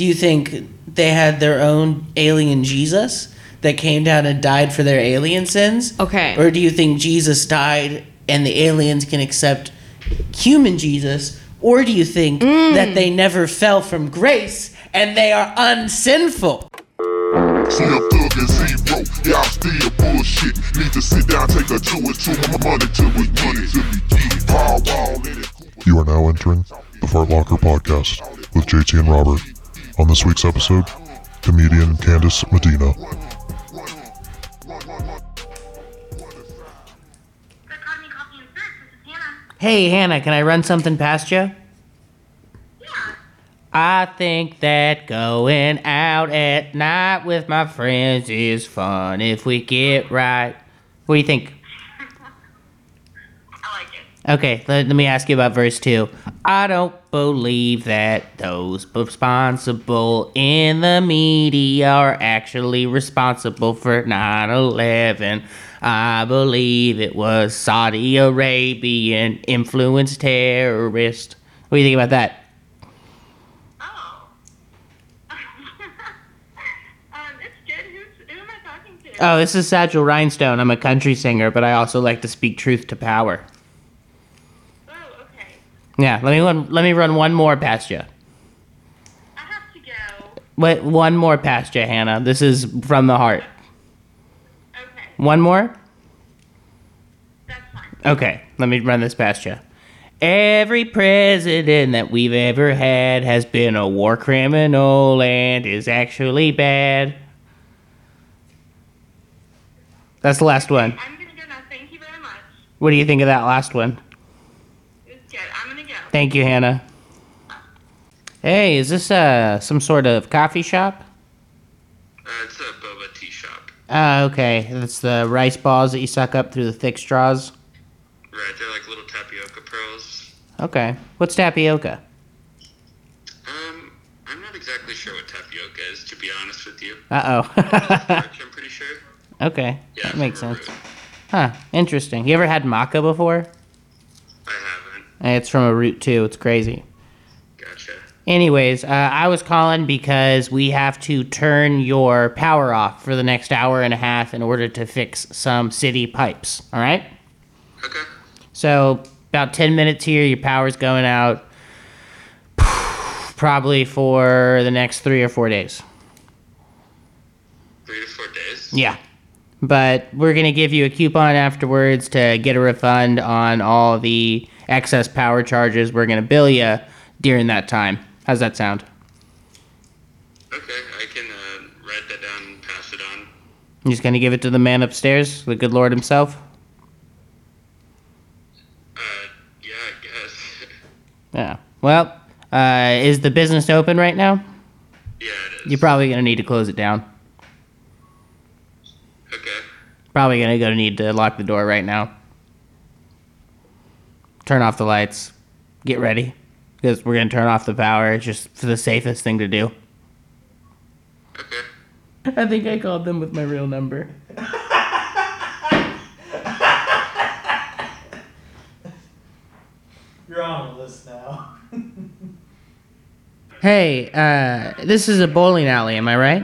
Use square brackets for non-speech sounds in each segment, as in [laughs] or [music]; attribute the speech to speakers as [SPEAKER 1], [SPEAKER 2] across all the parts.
[SPEAKER 1] do you think they had their own alien Jesus that came down and died for their alien sins?
[SPEAKER 2] Okay.
[SPEAKER 1] Or do you think Jesus died and the aliens can accept human Jesus? Or do you think
[SPEAKER 2] Mm.
[SPEAKER 1] that they never fell from grace and they are unsinful?
[SPEAKER 3] See a thug and see broke, y'all still bullshit. Need to sit down, take a chew or two, my money till we get it. Till we get it. Pow, wow, let it
[SPEAKER 4] You are now entering the Fart Locker Podcast with JT and Robert. On this week's episode, comedian Kandace Medina.
[SPEAKER 5] Good Coffee, Coffee and Sex. This is Hannah.
[SPEAKER 1] Hey, Hannah, can I run something past you?
[SPEAKER 5] Yeah.
[SPEAKER 1] I think that going out at night with my friends is fun if we get right. What do you think?
[SPEAKER 5] I like it.
[SPEAKER 1] Okay, let, let me ask you about verse 2. I don't believe that those responsible in the media are actually responsible for 9 11. I believe it was Saudi Arabian influenced terrorist. What do you think about that?
[SPEAKER 5] Oh. [laughs] um, it's good. Who's, who am I talking to?
[SPEAKER 1] Oh, this is Satchel Rhinestone. I'm a country singer, but I also like to speak truth to power. Yeah, let me run, let me run one more past you.
[SPEAKER 5] I have to go.
[SPEAKER 1] Wait, one more past you, Hannah. This is from the heart.
[SPEAKER 5] Okay.
[SPEAKER 1] One more?
[SPEAKER 5] That's fine.
[SPEAKER 1] Okay, let me run this past you. Every president that we've ever had has been a war criminal and is actually bad. That's the last one.
[SPEAKER 5] I'm gonna go now. Thank you very much.
[SPEAKER 1] What do you think of that last one?
[SPEAKER 5] It was good. I'm gonna go.
[SPEAKER 1] Thank you, Hannah. Hey, is this uh some sort of coffee shop?
[SPEAKER 6] Uh, it's a boba tea shop.
[SPEAKER 1] Ah, okay. That's the rice balls that you suck up through the thick straws.
[SPEAKER 6] Right, they're like little tapioca pearls.
[SPEAKER 1] Okay. What's tapioca?
[SPEAKER 6] Um, I'm not exactly sure what tapioca is, to be honest with you.
[SPEAKER 1] Uh
[SPEAKER 6] Starch, [laughs] I'm pretty sure.
[SPEAKER 1] oh. okay.
[SPEAKER 6] Yeah,
[SPEAKER 1] That makes
[SPEAKER 6] from
[SPEAKER 1] sense. Huh. Interesting. You ever had maca before? It's from a root too. It's crazy.
[SPEAKER 6] Gotcha.
[SPEAKER 1] Anyways, uh, I was calling because we have to turn your power off for the next hour and a half in order to fix some city pipes. All right?
[SPEAKER 6] Okay.
[SPEAKER 1] So, about 10 minutes here, your power's going out. Probably for the next three or four days.
[SPEAKER 6] Three to four days.
[SPEAKER 1] Yeah. But we're going to give you a coupon afterwards to get a refund on all the excess power charges we're going to bill you during that time. How's that sound?
[SPEAKER 6] Okay, I can uh, write that down and pass it on.
[SPEAKER 1] Just going to give it to the man upstairs, the good Lord himself?
[SPEAKER 6] Uh, yeah, I guess. [laughs]
[SPEAKER 1] Yeah. Well, uh, is the business open right now?
[SPEAKER 6] yeah, it is.
[SPEAKER 1] You're probably going to need to close it down.
[SPEAKER 6] Okay.
[SPEAKER 1] Probably going to go need to lock the door right now. Turn off the lights. Get ready. Because we're going to turn off the power. It's just for the safest thing to do.
[SPEAKER 6] Okay.
[SPEAKER 1] I think I called them with my real number.
[SPEAKER 7] You're on the list now. [laughs]
[SPEAKER 1] Hey, uh, this is a bowling alley, am I right?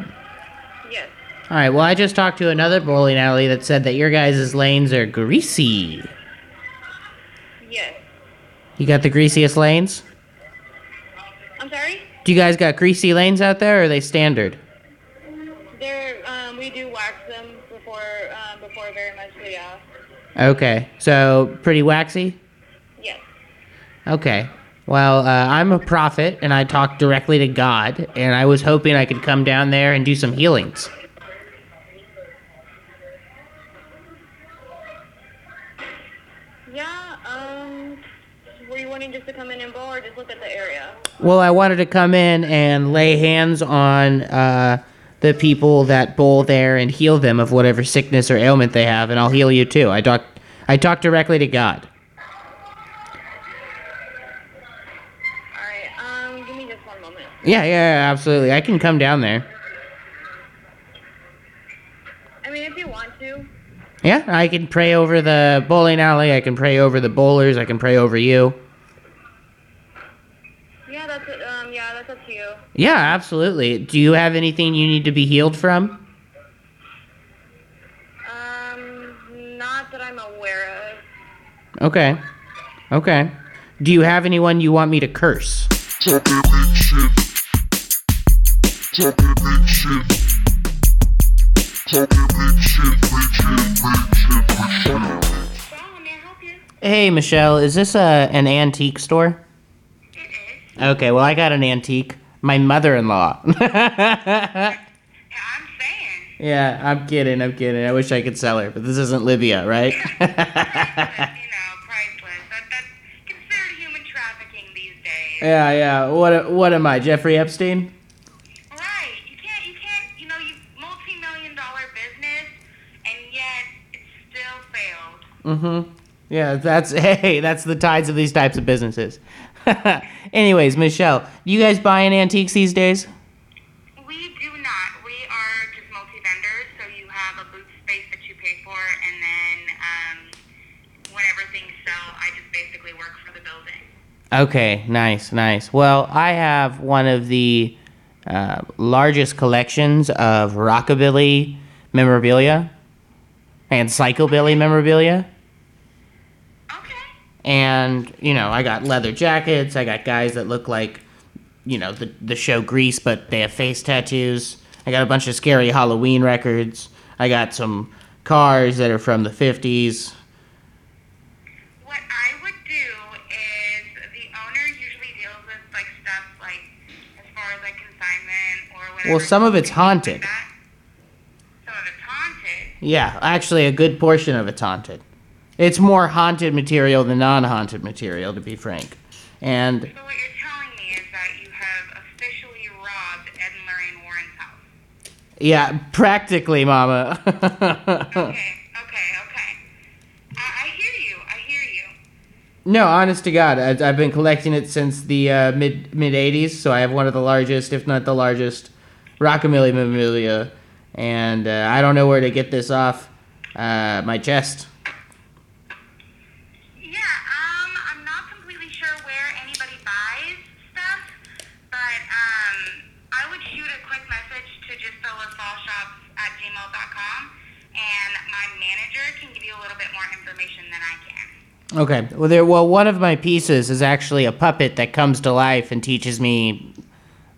[SPEAKER 5] Yes.
[SPEAKER 1] All right, well, I just talked to another bowling alley that said that your guys' lanes are greasy. You got the greasiest lanes?
[SPEAKER 5] I'm sorry.
[SPEAKER 1] Do you guys got greasy lanes out there, or are they standard?
[SPEAKER 5] There. Um, we do wax them before. Um, before very much. So yeah.
[SPEAKER 1] Okay, so pretty waxy?
[SPEAKER 5] Yes.
[SPEAKER 1] Okay. Well, uh, I'm a prophet, and I talk directly to God, and I was hoping I could come down there and do some healings.
[SPEAKER 5] To come in and bowl, or just look at the area?
[SPEAKER 1] Well, I wanted to come in and lay hands on uh, the people that bowl there and heal them of whatever sickness or ailment they have, and I'll heal you too. I talk, I talk directly to God.
[SPEAKER 5] All right. Um. Give me just one moment.
[SPEAKER 1] Yeah, yeah, yeah, absolutely. I can come down there.
[SPEAKER 5] I mean, if you want to.
[SPEAKER 1] Yeah, I can pray over the bowling alley. I can pray over the bowlers. I can pray over you.
[SPEAKER 5] Yeah, that's it. Um, yeah, that's up to you.
[SPEAKER 1] Yeah, absolutely. Do you have anything you need to be healed from?
[SPEAKER 8] Um, not that I'm aware of.
[SPEAKER 1] Okay. Okay. Do you have anyone you want me to curse?
[SPEAKER 3] Talking big shit. Talking big shit. Talking big shit, big shit, big shit, big shit.
[SPEAKER 8] May I help you?
[SPEAKER 1] Hey, Michelle, is this a an antique store?
[SPEAKER 8] It is.
[SPEAKER 1] Okay, well, I got an antique. My mother-in-law.
[SPEAKER 8] Yeah, [laughs] I'm saying.
[SPEAKER 1] yeah, I'm kidding. I'm kidding. I wish I could sell her, but this isn't Libya, right?
[SPEAKER 8] Priceless, [laughs] you know, priceless. That, that's considered human trafficking these days.
[SPEAKER 1] yeah, yeah. What what am I, Jeffrey Epstein?
[SPEAKER 8] Right. You can't, you can't, you know, you multi-million dollar business, and yet it still failed.
[SPEAKER 1] Mm-hmm. Yeah, that's [laughs] hey, that's the tides of these types of businesses. Anyways, Michelle, do you guys buying antiques these days?
[SPEAKER 8] We do not. We are just multi-vendors, so you have a booth space that you pay for, and then um, whenever things sell, I just basically work for the building.
[SPEAKER 1] Okay, nice, nice. Well, I have one of the uh, largest collections of rockabilly memorabilia and psychobilly memorabilia. And, you know, I got leather jackets, I got guys that look like, you know, the, the show Grease, but they have face tattoos. I got a bunch of scary Halloween records. I got some cars that are from the 50s.
[SPEAKER 8] What I would do is the owner usually deals with like stuff like as far as like consignment or whatever.
[SPEAKER 1] Well, some of it's
[SPEAKER 8] like
[SPEAKER 1] haunted.
[SPEAKER 8] Some of it's haunted.
[SPEAKER 1] Yeah, actually, a good portion of it's haunted. It's more haunted material than non haunted material, to be frank. And
[SPEAKER 8] So what you're telling me is that you have officially robbed Ed and Lorraine Warren's house.
[SPEAKER 1] yeah, practically, Mama. [laughs]
[SPEAKER 8] Okay, okay, okay. I, I hear you. I hear you.
[SPEAKER 1] no, honest to God, I, I've been collecting it since the uh, mid mid '80s, so I have one of the largest, if not the largest, rockabilly memorabilia, and uh, I don't know where to get this off uh, my chest.
[SPEAKER 8] Yeah, um, I'm not completely sure where anybody buys stuff, but um, I would shoot a quick message to just shops at gmail.com, and my manager can give you a little bit more information than I can.
[SPEAKER 1] Okay. Well, there. Well, one of my pieces is actually a puppet that comes to life and teaches me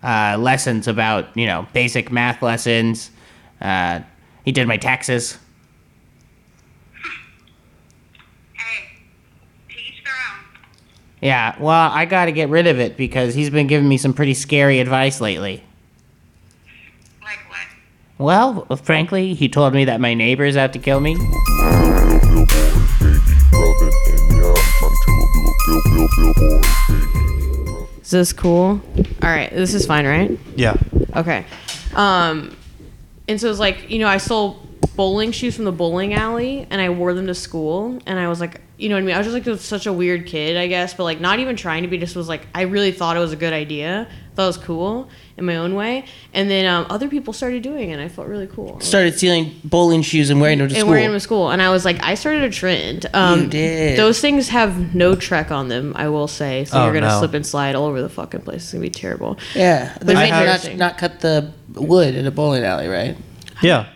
[SPEAKER 1] uh, lessons about, you know, basic math lessons. Uh, he did my taxes.
[SPEAKER 8] Hey, to each their own.
[SPEAKER 1] Yeah. Well, I got to get rid of it because he's been giving me some pretty scary advice lately.
[SPEAKER 8] Like what?
[SPEAKER 1] Well, frankly, he told me that my neighbor's out to kill me.
[SPEAKER 2] Is this cool? All right, this is fine, right?
[SPEAKER 7] Yeah.
[SPEAKER 2] Okay. Um, and so it's like, you know, I stole bowling shoes from the bowling alley and I wore them to school. And I was like, you know what I mean? I was just like such a weird kid, I guess, but like not even trying to be, just was like, I really thought it was a good idea. Thought it was cool in my own way. And then um, other people started doing it and I felt really cool.
[SPEAKER 1] Started stealing bowling shoes and wearing them to
[SPEAKER 2] and
[SPEAKER 1] school.
[SPEAKER 2] wearing them to school. And I was like, I started a trend. Um,
[SPEAKER 1] You did.
[SPEAKER 2] Those things have no trek on them, I will say. So
[SPEAKER 7] Oh,
[SPEAKER 2] you're going to
[SPEAKER 7] no.
[SPEAKER 2] slip and slide all over the fucking place. It's going to be terrible.
[SPEAKER 1] yeah.
[SPEAKER 2] But
[SPEAKER 1] They
[SPEAKER 2] it's
[SPEAKER 1] might not,
[SPEAKER 2] interesting.
[SPEAKER 1] not cut the wood in a bowling alley, right?
[SPEAKER 7] Yeah.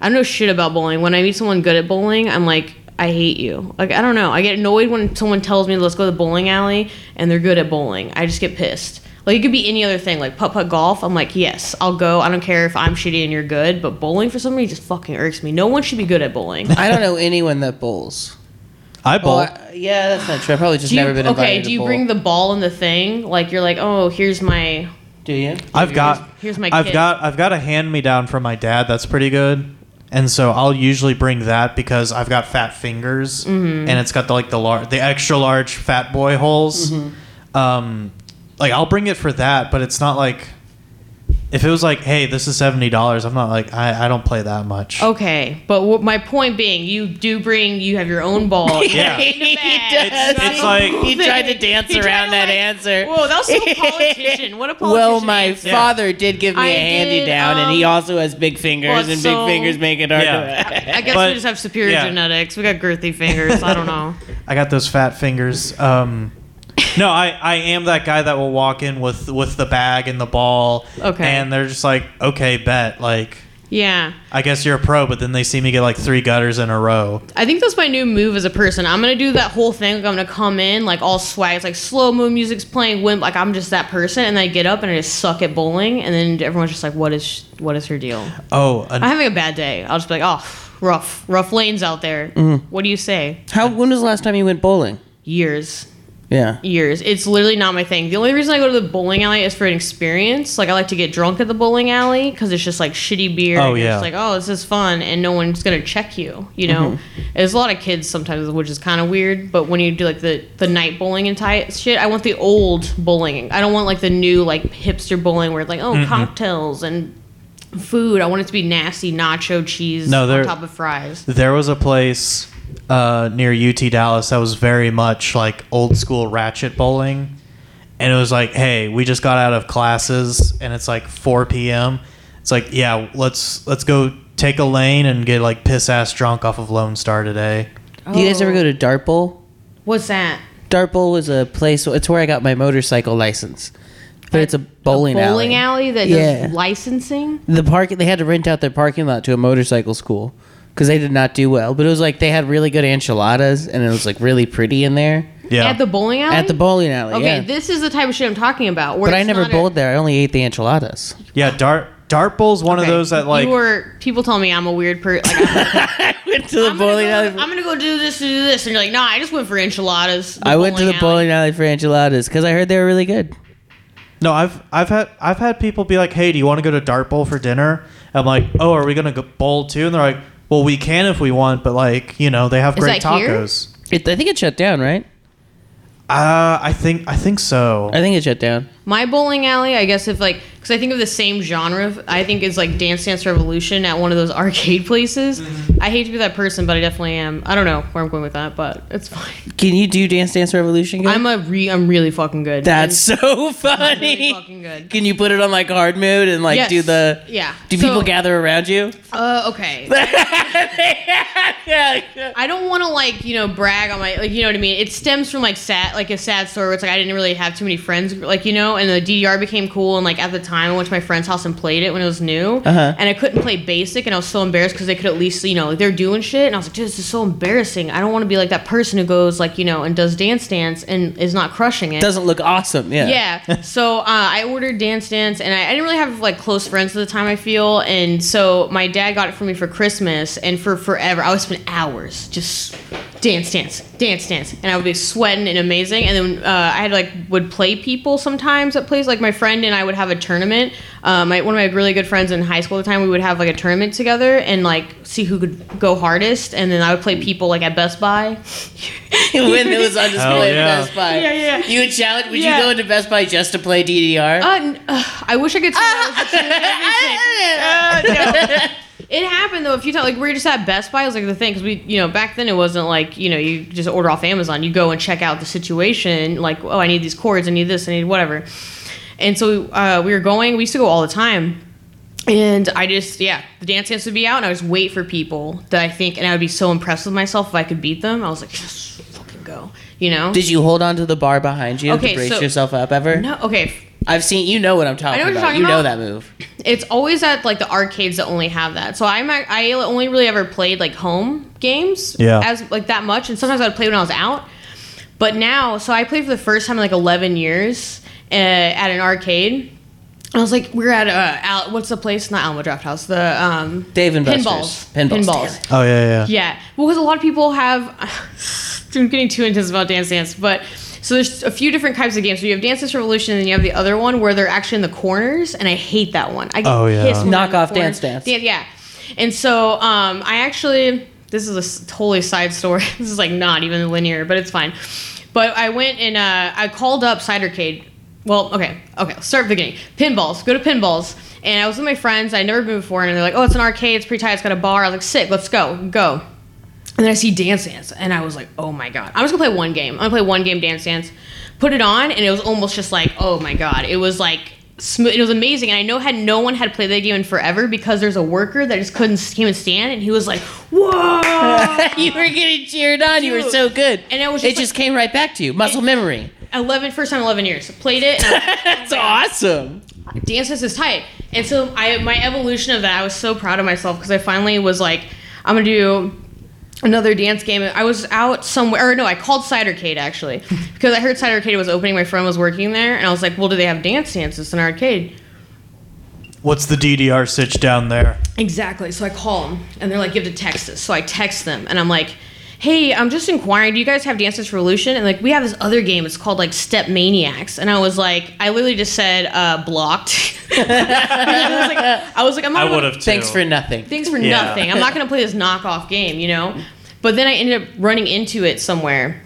[SPEAKER 2] I don't know shit about bowling. When I meet someone good at bowling, I'm like, I hate you. Like, I don't know. I get annoyed when someone tells me, let's go to the bowling alley, and they're good at bowling. I just get pissed. Like, it could be any other thing, like putt putt golf. I'm like, yes, I'll go. I don't care if I'm shitty and you're good, but bowling for some reason just fucking irks me. No one should be good at bowling.
[SPEAKER 1] I don't know anyone that bowls.
[SPEAKER 7] I bowl.
[SPEAKER 1] Oh, I- yeah, that's not true. I've probably just
[SPEAKER 2] Do you,
[SPEAKER 1] never been invited
[SPEAKER 2] okay,
[SPEAKER 1] to
[SPEAKER 2] do you
[SPEAKER 1] bowl.
[SPEAKER 2] bring the ball in the thing? Like, you're like, oh, here's my.
[SPEAKER 1] Do you?
[SPEAKER 7] I've got
[SPEAKER 2] here's my
[SPEAKER 7] I've
[SPEAKER 2] kit.
[SPEAKER 7] got I've got a hand me down from my dad that's pretty good. And so I'll usually bring that because I've got fat fingers
[SPEAKER 2] Mm-hmm.
[SPEAKER 7] and it's got the like the large the extra large fat boy holes.
[SPEAKER 2] Mm-hmm.
[SPEAKER 7] Um like I'll bring it for that, but it's not like if it was like, hey, this is seventy dollars, I'm not like I, I don't play that much.
[SPEAKER 2] Okay, but w- my point being, you do bring, you have your own ball. [laughs]
[SPEAKER 7] Yeah.
[SPEAKER 1] he
[SPEAKER 7] It's-
[SPEAKER 1] does.
[SPEAKER 7] it's like-
[SPEAKER 1] he tried to [laughs] dance
[SPEAKER 2] He tried
[SPEAKER 1] around
[SPEAKER 2] to,
[SPEAKER 1] that
[SPEAKER 2] like-
[SPEAKER 1] answer.
[SPEAKER 2] Whoa, that was so [laughs] politician. What a politician.
[SPEAKER 1] Well, my
[SPEAKER 2] answer.
[SPEAKER 1] father did give me
[SPEAKER 2] I
[SPEAKER 1] a handy
[SPEAKER 2] did,
[SPEAKER 1] down, and he
[SPEAKER 2] um,
[SPEAKER 1] also has big fingers,
[SPEAKER 2] well,
[SPEAKER 1] and
[SPEAKER 2] so-
[SPEAKER 1] big fingers make it hard
[SPEAKER 7] Yeah.
[SPEAKER 1] to.
[SPEAKER 2] I guess
[SPEAKER 7] But-
[SPEAKER 2] we just have superior
[SPEAKER 7] yeah.
[SPEAKER 2] genetics. We got girthy fingers. I don't know.
[SPEAKER 7] I got those fat fingers. Um No, I, I am that guy that will walk in with with the bag and the ball.
[SPEAKER 2] Okay.
[SPEAKER 7] And they're just like, okay, bet. Like,
[SPEAKER 2] Yeah.
[SPEAKER 7] I guess you're a pro, but then they see me get like three gutters in a row.
[SPEAKER 2] I think that's my new move as a person. I'm gonna do that whole thing. Like I'm gonna come in like all swag. It's like slow mo music's playing. Wimp. Like I'm just that person, and then I get up and I just suck at bowling, and then everyone's just like, "What is sh- what is her deal?"
[SPEAKER 7] Oh, an-
[SPEAKER 2] I'm having a bad day. I'll just be like, "Oh, rough, rough lanes out there." Mm. What do you say?
[SPEAKER 9] How? When was the last time you went bowling?
[SPEAKER 2] Years.
[SPEAKER 9] Yeah.
[SPEAKER 2] years. It's literally not my thing. The only reason I go to the bowling alley is for an experience. Like I like to get drunk at the bowling alley because it's just like shitty beer.
[SPEAKER 7] Oh,
[SPEAKER 2] and
[SPEAKER 7] yeah.
[SPEAKER 2] just like oh, this is fun, and no one's gonna check you. You know,
[SPEAKER 9] Mm-hmm.
[SPEAKER 2] there's a lot of kids sometimes, which is kind of weird. But when you do like the the night bowling and type shit, I want the old bowling. I don't want like the new like hipster bowling where it's like oh cocktails and food. I want it to be nasty nacho cheese
[SPEAKER 7] No,
[SPEAKER 2] on
[SPEAKER 7] they're-
[SPEAKER 2] top of fries.
[SPEAKER 7] there was a place uh, near UT Dallas that was very much like old school ratchet bowling. And it was like, hey, we just got out of classes and it's like 4 p.m. It's like, yeah, let's let's go take a lane and get like piss ass drunk off of Lone Star today.
[SPEAKER 9] Do you guys ever go to Dart Bowl?
[SPEAKER 2] What's that?
[SPEAKER 9] Dart Bowl is a place. It's where I got my motorcycle license. But it's a bowling,
[SPEAKER 2] bowling
[SPEAKER 9] alley.
[SPEAKER 2] alley, that
[SPEAKER 9] Yeah.
[SPEAKER 2] does licensing.
[SPEAKER 9] The park they had to rent out their parking lot to a motorcycle school because they did not do well. But it was like they had really good enchiladas and it was like really pretty in there
[SPEAKER 7] Yeah.
[SPEAKER 2] At the bowling alley?
[SPEAKER 9] at the bowling alley.
[SPEAKER 2] Okay,
[SPEAKER 9] yeah.
[SPEAKER 2] this is the type of shit I'm talking about. Where
[SPEAKER 9] but I never
[SPEAKER 2] not a-
[SPEAKER 9] bowled there. I only ate the enchiladas.
[SPEAKER 7] yeah, Dart Dart Bowl's one of those that like
[SPEAKER 2] you were people tell me I'm a weird person. Like, I'm, [laughs]
[SPEAKER 9] went to the
[SPEAKER 2] I'm,
[SPEAKER 9] bowling
[SPEAKER 2] gonna
[SPEAKER 9] alley.
[SPEAKER 2] go, I'm gonna go do this, and do this, and you're like, nah, I just went for enchiladas.
[SPEAKER 9] I went to the
[SPEAKER 2] alley.
[SPEAKER 9] bowling alley for enchiladas because I heard they were really good.
[SPEAKER 7] No, I've I've had I've had people be like, "Hey, do you want to go to Dart Bowl for dinner?" I'm like, "Oh, are we gonna go bowl too?" And they're like, "Well, we can if we want, but like, you know, they have
[SPEAKER 2] Is
[SPEAKER 7] great
[SPEAKER 2] that here?
[SPEAKER 7] tacos."
[SPEAKER 9] It, I think it shut down, right?
[SPEAKER 7] Uh, I think I think so.
[SPEAKER 9] I think it shut down.
[SPEAKER 2] My bowling alley, I guess, if like, because I think of the same genre, I think is like Dance Dance Revolution at one of those [laughs] arcade places.
[SPEAKER 9] Mm-hmm.
[SPEAKER 2] I hate to be that person, but I definitely am. I don't know where I'm going with that, but it's fine.
[SPEAKER 9] Can you do Dance Dance Revolution? Good?
[SPEAKER 2] I'm a re, I'm really fucking good.
[SPEAKER 9] That's so
[SPEAKER 2] I'm really
[SPEAKER 9] funny.
[SPEAKER 2] fucking good.
[SPEAKER 9] Can you put it on like hard mode and like
[SPEAKER 2] Yes.
[SPEAKER 9] do the?
[SPEAKER 2] Yeah.
[SPEAKER 9] Do
[SPEAKER 2] So-
[SPEAKER 9] people gather around you?
[SPEAKER 2] Uh, okay. [laughs] I don't want to like you know brag on my like you know what I mean. It stems from like sad like a sad story where it's like I didn't really have too many friends like you know, and the DDR became cool and like at the time I went to my friend's house and played it when it was new,
[SPEAKER 9] Uh-huh.
[SPEAKER 2] and I couldn't play basic and I was so embarrassed because they could at least you know like, they're doing shit and I was like, dude, this is so embarrassing. I don't want to be like that person who goes like you know and does dance dance and is not crushing it.
[SPEAKER 9] Doesn't look awesome. Yeah.
[SPEAKER 2] Yeah. [laughs] so uh, I ordered Dance Dance, and I, I didn't really have like close friends at the time. I feel, and so my dad got it for me for Christmas, and for forever I would spend hours just dance, dance, dance, dance, and I would be sweating and amazing. And then uh, I had like would play people sometimes at places. Like my friend and I would have a tournament. Um, my, one of my really good friends in high school at the time, we would have like a tournament together and like see who could go hardest. And then I would play people like at Best Buy. [laughs]
[SPEAKER 9] when it was on display
[SPEAKER 7] Hell
[SPEAKER 9] at. Best Buy.
[SPEAKER 2] Yeah, yeah.
[SPEAKER 9] You would challenge. Would
[SPEAKER 2] Yeah.
[SPEAKER 9] you go into Best Buy just to play DDR?
[SPEAKER 2] Uh, n- uh, I wish I could [laughs] say that was the Uh, no. It happened though a few times. Like we were just at Best Buy It was like the thing because we, you know, back then it wasn't like you know you just order off Amazon. You go and check out the situation. Like oh, I need these cords. I need this. I need whatever. And so uh, we were going. We used to go all the time. And I just, yeah, the dance dance would be out, and I would just wait for people that I think, and I would be so impressed with myself if I could beat them. I was like, just fucking go, you know?
[SPEAKER 9] Did you hold on to the bar behind you
[SPEAKER 2] Okay,
[SPEAKER 9] to brace
[SPEAKER 2] so-
[SPEAKER 9] yourself up ever?
[SPEAKER 2] no, okay,
[SPEAKER 9] I've seen. You know what I'm talking
[SPEAKER 2] I know what you're
[SPEAKER 9] about.
[SPEAKER 2] talking
[SPEAKER 9] you know
[SPEAKER 2] about.
[SPEAKER 9] that move.
[SPEAKER 2] it's always at like the arcades that only have that. So I'm ac- I only really ever played like home games
[SPEAKER 7] Yeah.
[SPEAKER 2] as like that much, and sometimes I'd play when I was out. But now, so I played for the first time in like 11 years uh, at an arcade. I was like, we are at uh, Al- what's the place? Not Alamo Draft House. The um,
[SPEAKER 9] Dave and
[SPEAKER 2] pinballs.
[SPEAKER 9] Buster's. Pinballs,
[SPEAKER 2] Pinballs.
[SPEAKER 9] damn
[SPEAKER 7] Oh yeah, yeah.
[SPEAKER 2] Yeah, well, because a lot of people have. [laughs] I'm getting too intense about Dance Dance, but so there's a few different types of games. So you have Dance Dance Revolution, and then you have the other one where they're actually in the corners, and I hate that one. I get
[SPEAKER 7] Oh, yeah.
[SPEAKER 2] pissed when
[SPEAKER 9] Knock off
[SPEAKER 2] corners.
[SPEAKER 9] Dance Dance.
[SPEAKER 2] Yeah, yeah. And so um, I actually this is a totally side story. [laughs] this is like not even linear, but it's fine. But I went and uh, I called up Cidercade. Well, okay, okay. Let's start at the beginning. Pinballs. Go to pinballs. And I was with my friends. I'd never been before, and they're like, "Oh, it's an arcade. It's pretty tight. It's got a bar." I was like, "Sick. Let's go. Go." And then I see Dance Dance, and I was like, "Oh my god!" I'm just gonna play one game. I'm gonna play one game Dance Dance. Put it on, and it was almost just like, "Oh my god!" It was like smooth. It was amazing, and I know had no one had played that game in forever because there's a worker that just couldn't and stand, and he was like, [laughs] "Whoa!"
[SPEAKER 9] you were getting cheered on. You were so good.
[SPEAKER 2] And it was just
[SPEAKER 9] it
[SPEAKER 2] just
[SPEAKER 9] just came right back to you. Muscle memory.
[SPEAKER 2] 11 first time in 11 years played it and I was like, [laughs] oh
[SPEAKER 9] That's awesome.
[SPEAKER 2] dance dance is tight and so i my evolution of that i was so proud of myself because i finally was like i'm gonna do another dance game i was out somewhere or no i called cidercade actually [laughs] because i heard cidercade was opening my friend was working there and i was like well do they have dance dances in arcade
[SPEAKER 7] What's the DDR sitch down there?
[SPEAKER 2] Exactly. So I call them, and they're like, "You have to text us." So I text them, and I'm like, "Hey, I'm just inquiring. Do you guys have Dances Revolution?" And like, we have this other game. It's called like StepManiaX, and I was like, I literally just said uh, blocked. [laughs] I was like, I was like, I'm not.
[SPEAKER 7] I
[SPEAKER 2] gonna-
[SPEAKER 7] would have.
[SPEAKER 9] Thanks for nothing.
[SPEAKER 2] Thanks for
[SPEAKER 7] Yeah.
[SPEAKER 2] nothing. I'm not gonna play this knockoff game, you know. But then I ended up running into it somewhere.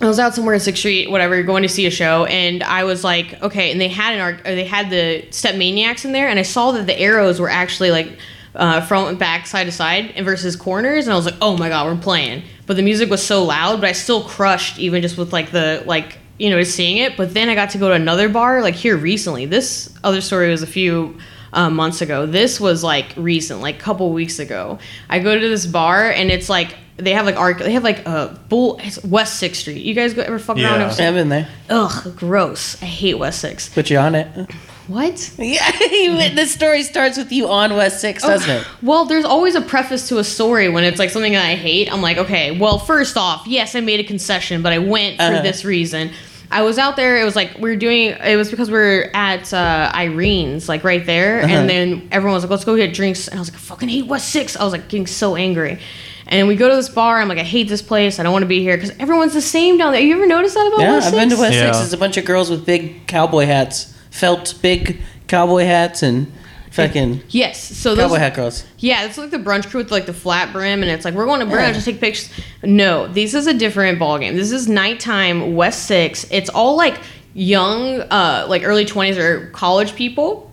[SPEAKER 2] I was out somewhere in Sixth Street, whatever, going to see a show, and I was like, okay. And they had an arc, they had the StepManiaX in there, and I saw that the arrows were actually like uh, front, back, side to side, and versus corners, and I was like, oh my god, we're playing. But the music was so loud, but I still crushed even just with like the like you know just seeing it. But then I got to go to another bar like here recently. This other story was a few uh, months ago. This was like recent, like a couple weeks ago. I go to this bar and it's like they have like arc. They have like a bull. It's West Sixth Street. You guys go ever fuck around?
[SPEAKER 7] Yeah.
[SPEAKER 2] Ever-
[SPEAKER 9] I've been there.
[SPEAKER 2] Ugh, gross. I hate West Sixth.
[SPEAKER 9] Put you on it.
[SPEAKER 2] What?
[SPEAKER 9] Yeah, [laughs] the story starts with you on West Six, doesn't it?
[SPEAKER 2] Well, there's always a preface to a story when it's like something that I hate. I'm like, okay, well, first off, yes, I made a concession, but I went for
[SPEAKER 9] Uh-huh.
[SPEAKER 2] this reason. I was out there. It was like we were doing. It was because we were at uh, Irene's, like right there,
[SPEAKER 9] Uh-huh.
[SPEAKER 2] and then everyone was like, "Let's go get drinks." And I was like, "I fucking hate West Six. I was like getting so angry. And we go to this bar. I'm like, I hate this place. I don't want to be here because everyone's the same down there. You ever noticed that about
[SPEAKER 9] Yeah,
[SPEAKER 2] West
[SPEAKER 9] I've been to
[SPEAKER 2] Six?
[SPEAKER 9] West Six. It's a bunch of girls with big cowboy hats, felt big cowboy hats, and fucking
[SPEAKER 2] Yes. So those
[SPEAKER 9] cowboy hat girls.
[SPEAKER 2] Yeah, it's like the brunch crew with like the flat brim, and it's like we're going to brunch to take pictures. No, this is a different ball game. This is nighttime West Six. It's all like young, uh, like early twenties or college people.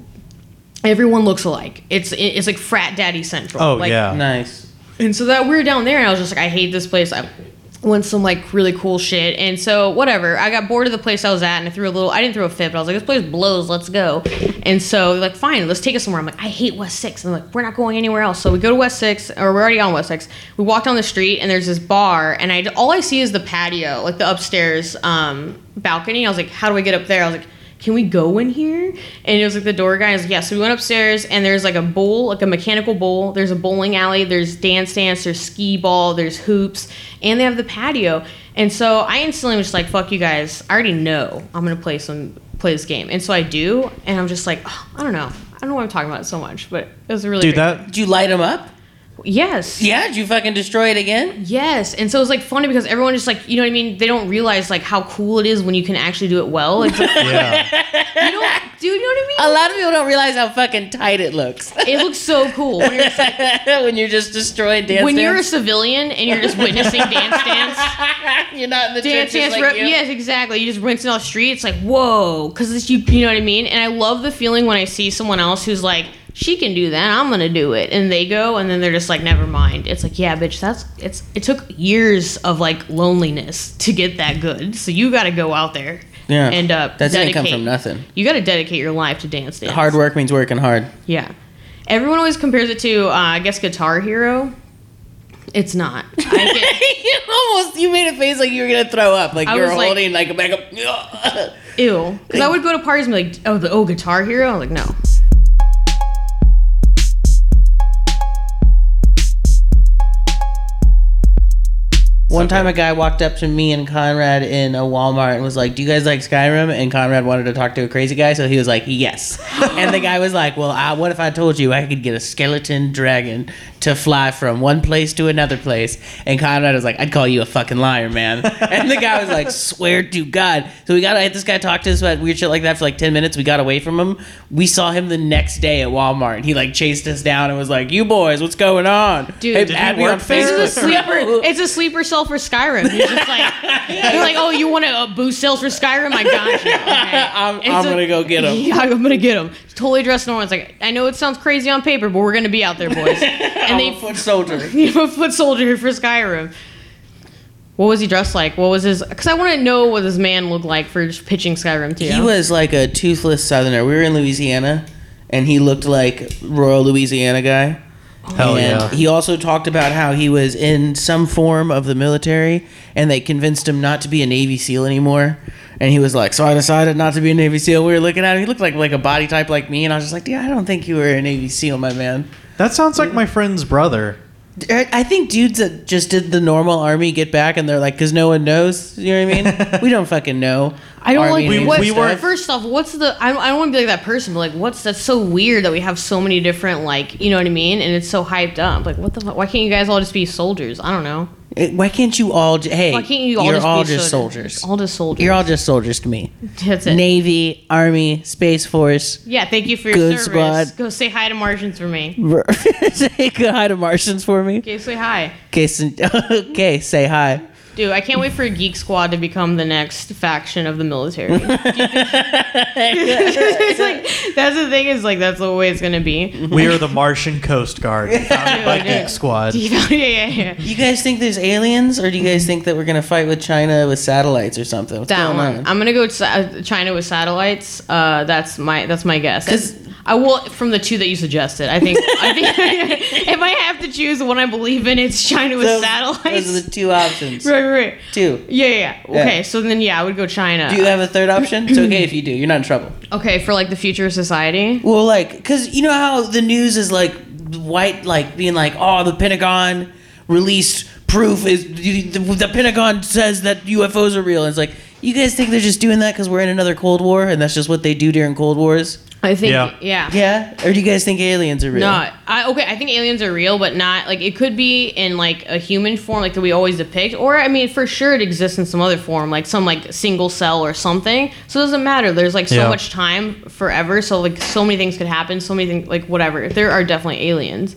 [SPEAKER 2] Everyone looks alike. It's it's like frat daddy central.
[SPEAKER 7] Oh
[SPEAKER 2] like,
[SPEAKER 7] yeah.
[SPEAKER 9] Nice.
[SPEAKER 2] and so that we were down there, and I was just like, I hate this place. I want some like really cool shit. And so whatever, I got bored of the place I was at, and I threw a little. I didn't throw a fit, but I was like, this place blows. Let's go. And so like, fine, let's take us somewhere. I'm like, I hate West Six. And they're like, we're not going anywhere else. So we go to West Six, or we're already on West Six. We walk down the street, and there's this bar, and I all I see is the patio, like the upstairs um, balcony. I was like, how do I get up there? I was like can we go in here? And it was like the door guy was like, yeah. So we went upstairs and there's like a bowl, like a mechanical bowl. There's a bowling alley. There's dance dance. There's skee ball. There's hoops, and they have the patio. And so I instantly was just like, fuck you guys. I already know I'm gonna play some play this game, and so I do. And I'm just like, oh, I don't know. I don't know why I'm talking about it so much, but it was really
[SPEAKER 7] Dude,
[SPEAKER 2] great-
[SPEAKER 7] that
[SPEAKER 9] Did you light them up?
[SPEAKER 2] Yes
[SPEAKER 9] Yeah. Did you fucking destroy it again?
[SPEAKER 2] Yes, and so it was like funny because everyone just like you know what I mean. They don't realize like how cool it is when you can actually do it well. It's like, [laughs]
[SPEAKER 7] yeah.
[SPEAKER 2] you don't, dude. You know what I mean?
[SPEAKER 9] A lot of people don't realize how fucking tight it looks
[SPEAKER 2] it looks so cool when [laughs] you're,
[SPEAKER 9] when you're just destroying dance.
[SPEAKER 2] when you're a civilian and you're just witnessing dance dance [laughs]
[SPEAKER 9] you're not in the
[SPEAKER 2] dance dance
[SPEAKER 9] like
[SPEAKER 2] rep-
[SPEAKER 9] you.
[SPEAKER 2] yes exactly you just rinsing off the street it's like whoa because you you know what i mean and i love the feeling when i see someone else who's like she can do that i'm gonna do it and they go and then they're just like never mind it's like yeah bitch that's it's it took years of like loneliness to get that good so you gotta go out there
[SPEAKER 9] Yeah.
[SPEAKER 2] and uh
[SPEAKER 9] That didn't come from nothing.
[SPEAKER 2] you gotta dedicate your life to dance dance
[SPEAKER 9] Hard work means working hard.
[SPEAKER 2] yeah. Everyone always compares it to, uh, I guess, Guitar Hero. It's not. I [laughs]
[SPEAKER 9] you almost you made a face like you were gonna throw up, like
[SPEAKER 2] I
[SPEAKER 9] you were
[SPEAKER 2] like-
[SPEAKER 9] holding like a bag of.
[SPEAKER 2] ew. Because I would go to parties and be like, oh, the oh Guitar Hero. I'm like, no.
[SPEAKER 9] One time, a guy walked up to me and Conrad in a Walmart and was like, "Do you guys like Skyrim?" And Conrad wanted to talk to a crazy guy, so he was like, "Yes." [laughs] and the guy was like, "Well, I, what if I told you I could get a skeleton dragon to fly from one place to another place?" And Conrad was like, "I'd call you a fucking liar, man." [laughs] and the guy was like, "Swear to God." So we got to let this guy talk to us about weird shit like that for like ten minutes. We got away from him. We saw him the next day at Walmart, and he like chased us down and was like, "You boys, what's going on?"
[SPEAKER 2] Dude,
[SPEAKER 9] Hey,
[SPEAKER 2] did
[SPEAKER 9] add
[SPEAKER 7] he
[SPEAKER 9] me on
[SPEAKER 7] work there?
[SPEAKER 2] This is a sleeper. It's a sleeper cell for Skyrim. You're just like, [laughs] you're like, oh, you want to uh, boost sales for Skyrim? I got you. [laughs] Okay.
[SPEAKER 9] I'm, I'm gonna go get him.
[SPEAKER 2] Yeah, I'm gonna get him. Totally dressed normal. It's like, I know it sounds crazy on paper, but we're gonna be out there, boys. And
[SPEAKER 9] I'm
[SPEAKER 2] they
[SPEAKER 9] a foot soldier. [laughs]
[SPEAKER 2] you have a foot soldier for Skyrim. What was he dressed like? What was his? Because I want to know what this man looked like for just pitching Skyrim to you.
[SPEAKER 9] He was like a toothless Southerner. We were in Louisiana, and he looked like Royal Louisiana guy.
[SPEAKER 7] Oh, hell
[SPEAKER 9] and
[SPEAKER 7] yeah.
[SPEAKER 9] He also talked about how he was in some form of the military, and they convinced him not to be a Navy SEAL anymore. And he was like, "So I decided not to be a Navy SEAL." We were looking at him. He looked like like a body type like me, and I was just like, "Yeah, I don't think you were a Navy SEAL, my man."
[SPEAKER 7] That sounds like my friend's brother.
[SPEAKER 9] I I think dudes that just did the normal army get back, and they're like, "Cause no one knows." You know what I mean? [laughs] we don't fucking know.
[SPEAKER 2] I don't
[SPEAKER 9] Army
[SPEAKER 2] like
[SPEAKER 9] and
[SPEAKER 2] what.
[SPEAKER 7] we were-
[SPEAKER 2] first off, what's the? I, I don't want to be like that person, but like, what's that's so weird that we have so many different like, you know what I mean? And it's so hyped up. Like, what the? fuck? Why can't you guys all just be soldiers? I don't know.
[SPEAKER 9] It- Why can't you all? j- Hey,
[SPEAKER 2] Why can't you all
[SPEAKER 9] you're
[SPEAKER 2] just
[SPEAKER 9] all
[SPEAKER 2] be
[SPEAKER 9] just
[SPEAKER 2] soldiers?
[SPEAKER 9] soldiers.
[SPEAKER 2] All just soldiers.
[SPEAKER 9] You're all just soldiers to me.
[SPEAKER 2] That's it.
[SPEAKER 9] Navy, Army, Space Force.
[SPEAKER 2] yeah, thank you for your
[SPEAKER 9] Good
[SPEAKER 2] service.
[SPEAKER 9] squad.
[SPEAKER 2] Go say hi to Martians for me. [laughs]
[SPEAKER 9] say hi to Martians for me.
[SPEAKER 2] Okay, say hi.
[SPEAKER 9] Okay, so, [laughs] okay, say hi.
[SPEAKER 2] Dude, I can't wait for Geek Squad to become the next faction of the military. [laughs] it's like that's the thing is like that's the way it's gonna be.
[SPEAKER 7] We are the Martian Coast Guard, [laughs] founded by Geek Squad. [laughs]
[SPEAKER 2] yeah, yeah, yeah.
[SPEAKER 9] You guys think there's aliens, or do you guys think that we're gonna fight with China with satellites or something? What's
[SPEAKER 2] That
[SPEAKER 9] going
[SPEAKER 2] one.
[SPEAKER 9] on?
[SPEAKER 2] I'm gonna go to Sa- China with satellites. Uh, that's my that's my guess.
[SPEAKER 9] 'Cause-
[SPEAKER 2] I will from the two that you suggested. I think I think [laughs] [laughs] if I have to choose the one I believe in, it's China with
[SPEAKER 9] Those-
[SPEAKER 2] satellites.
[SPEAKER 9] Those are the two options.
[SPEAKER 2] right, right, right.
[SPEAKER 9] Two.
[SPEAKER 2] Yeah, yeah, yeah.
[SPEAKER 9] Yeah.
[SPEAKER 2] Okay, so then yeah, I would go China.
[SPEAKER 9] Do you have a third option? It's okay if you do. You're not in trouble. [clears throat]
[SPEAKER 2] okay, for like the future of society.
[SPEAKER 9] Well, like, cause you know how the news is like white, like being like, oh, the Pentagon released proof is the, the Pentagon says that UFOs are real. And it's like, you guys think they're just doing that because we're in another Cold War and that's just what they do during Cold Wars? [laughs]
[SPEAKER 2] I think
[SPEAKER 7] Yeah.
[SPEAKER 2] yeah.
[SPEAKER 9] Yeah, or do you guys think aliens are real?
[SPEAKER 2] No, I okay. I think aliens are real, but not like it could be in like a human form, like that we always depict, or I mean, for sure it exists in some other form, like some like single cell or something. So it doesn't matter. There's like so
[SPEAKER 7] Yeah.
[SPEAKER 2] much time forever, so like so many things could happen. So many things, like whatever. There are definitely aliens.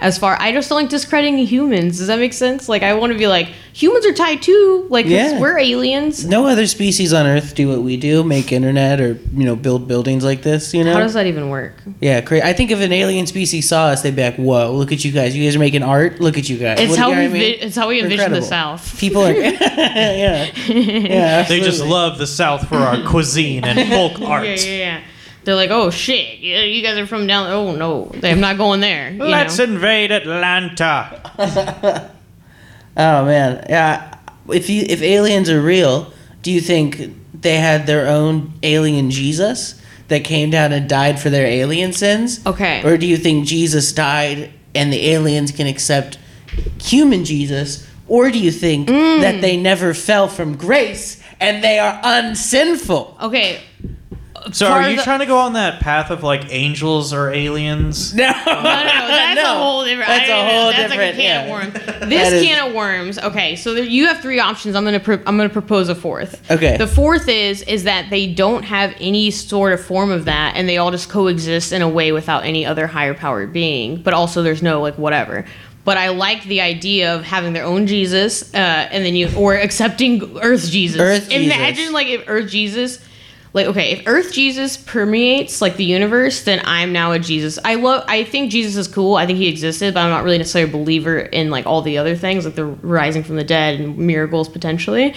[SPEAKER 2] As far I just don't like discrediting humans. Does that make sense? Like I want to be like humans are tied too. Like
[SPEAKER 9] Yeah.
[SPEAKER 2] we're aliens.
[SPEAKER 9] No other species on Earth do what we do, make internet or you know build buildings like this. You know?
[SPEAKER 2] How does that even work?
[SPEAKER 9] yeah, cra- I think if an alien species saw us, they'd be like, "Whoa, look at you guys! You guys are making art. Look at you guys."
[SPEAKER 2] It's
[SPEAKER 9] What-
[SPEAKER 2] how
[SPEAKER 9] you
[SPEAKER 2] we
[SPEAKER 9] I mean?
[SPEAKER 2] vi- it's how we
[SPEAKER 9] We're
[SPEAKER 2] envision the. South.
[SPEAKER 9] People are, [laughs] yeah, [laughs] yeah.
[SPEAKER 7] They just love the South for our cuisine and [laughs] folk art.
[SPEAKER 2] Yeah, yeah, yeah. They're like, oh shit, you you guys are from down. Oh no, I'm not going there.
[SPEAKER 7] Let's
[SPEAKER 2] know?
[SPEAKER 7] invade Atlanta. [laughs]
[SPEAKER 9] Oh man, yeah. If you if aliens are real, do you think they had their own alien Jesus that came down and died for their alien sins?
[SPEAKER 2] Okay.
[SPEAKER 9] Or do you think Jesus died and the aliens can accept human Jesus? Or do you think
[SPEAKER 2] Mm.
[SPEAKER 9] that they never fell from grace and they are unsinful?
[SPEAKER 2] Okay.
[SPEAKER 7] So are you
[SPEAKER 2] the-
[SPEAKER 7] trying to go on that path of like angels or aliens? [laughs]
[SPEAKER 9] No,
[SPEAKER 2] No, no, no, that's [laughs]
[SPEAKER 9] No.
[SPEAKER 2] a whole different.
[SPEAKER 9] That's
[SPEAKER 2] I-
[SPEAKER 9] a whole
[SPEAKER 2] that's
[SPEAKER 9] different.
[SPEAKER 2] Like a can
[SPEAKER 9] yeah.
[SPEAKER 2] of worms. [laughs]
[SPEAKER 9] That
[SPEAKER 2] This
[SPEAKER 9] is-
[SPEAKER 2] can of worms. Okay, so there, you have three options. I'm gonna pro- I'm gonna propose a fourth.
[SPEAKER 9] Okay.
[SPEAKER 2] The fourth is is that they don't have any sort of form of that, and they all just coexist in a way without any other higher powered being. But also, there's no like whatever. But I like the idea of having their own Jesus, uh, and then you or accepting Earth Jesus.
[SPEAKER 9] Earth Jesus.
[SPEAKER 2] Imagine like if Earth Jesus like okay if earth jesus permeates like the universe then i'm now a jesus i love i think jesus is cool i think he existed but i'm not really necessarily a believer in like all the other things like the rising from the dead and miracles potentially